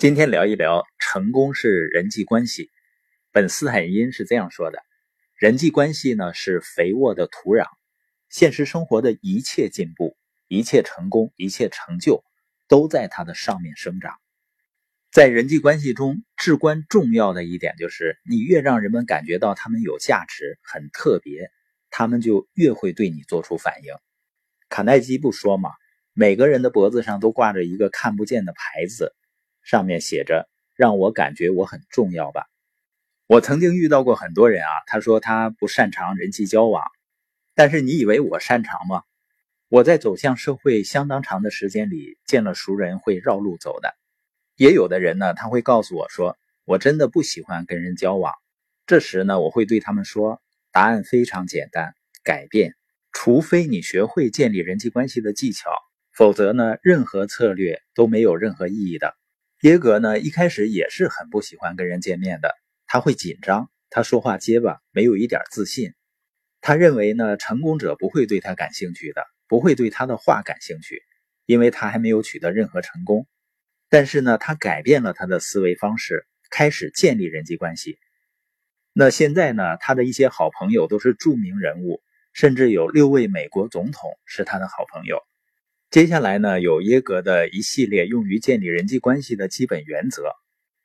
今天聊一聊成功是人际关系。本斯坦因是这样说的：人际关系呢是肥沃的土壤，现实生活的一切进步、一切成功、一切成就，都在它的上面生长。在人际关系中，至关重要的一点就是，你越让人们感觉到他们有价值、很特别，他们就越会对你做出反应。卡耐基不说吗？每个人的脖子上都挂着一个看不见的牌子。上面写着“让我感觉我很重要吧”。我曾经遇到过很多人啊，他说他不擅长人际交往，但是你以为我擅长吗？我在走向社会相当长的时间里，见了熟人会绕路走的，也有的人呢，他会告诉我说我真的不喜欢跟人交往。这时呢，我会对他们说，答案非常简单：改变。除非你学会建立人际关系的技巧，否则呢，任何策略都没有任何意义的。耶格呢，一开始也是很不喜欢跟人见面的，他会紧张，他说话结巴，没有一点自信。他认为呢，成功者不会对他感兴趣的，不会对他的话感兴趣，因为他还没有取得任何成功。但是呢，他改变了他的思维方式，开始建立人际关系。那现在呢，他的一些好朋友都是著名人物，甚至有六位美国总统是他的好朋友。接下来呢，有耶格的一系列用于建立人际关系的基本原则。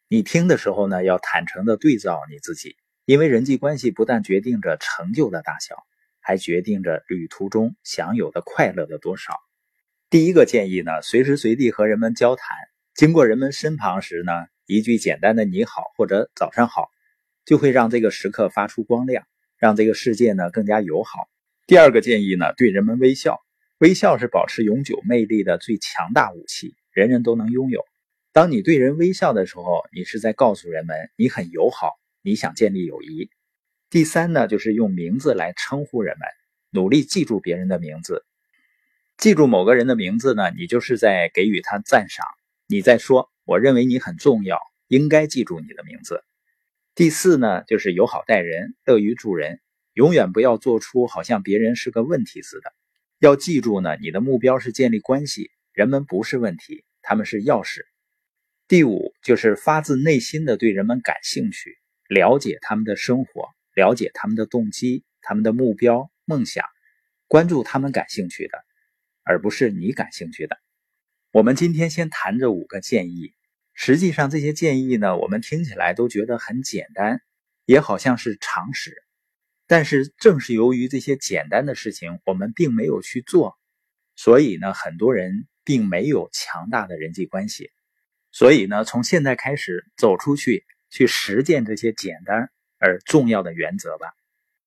你听的时候呢，要坦诚的对照你自己，因为人际关系不但决定着成就的大小，还决定着旅途中享有的快乐的多少。第一个建议呢，随时随地和人们交谈，经过人们身旁时呢，一句简单的“你好”或者“早上好”，就会让这个时刻发出光亮，让这个世界呢更加友好。第二个建议呢，对人们微笑。微笑是保持永久魅力的最强大武器，人人都能拥有。当你对人微笑的时候，你是在告诉人们你很友好，你想建立友谊。第三呢，就是用名字来称呼人们，努力记住别人的名字。记住某个人的名字呢，你就是在给予他赞赏，你在说我认为你很重要，应该记住你的名字。第四呢，就是友好待人，乐于助人，永远不要做出好像别人是个问题似的。要记住呢，你的目标是建立关系，人们不是问题，他们是钥匙。第五就是发自内心的对人们感兴趣，了解他们的生活，了解他们的动机、他们的目标、梦想，关注他们感兴趣的，而不是你感兴趣的。我们今天先谈这五个建议，实际上这些建议呢，我们听起来都觉得很简单，也好像是常识。但是正是由于这些简单的事情，我们并没有去做，所以呢，很多人并没有强大的人际关系。所以呢，从现在开始走出去，去实践这些简单而重要的原则吧。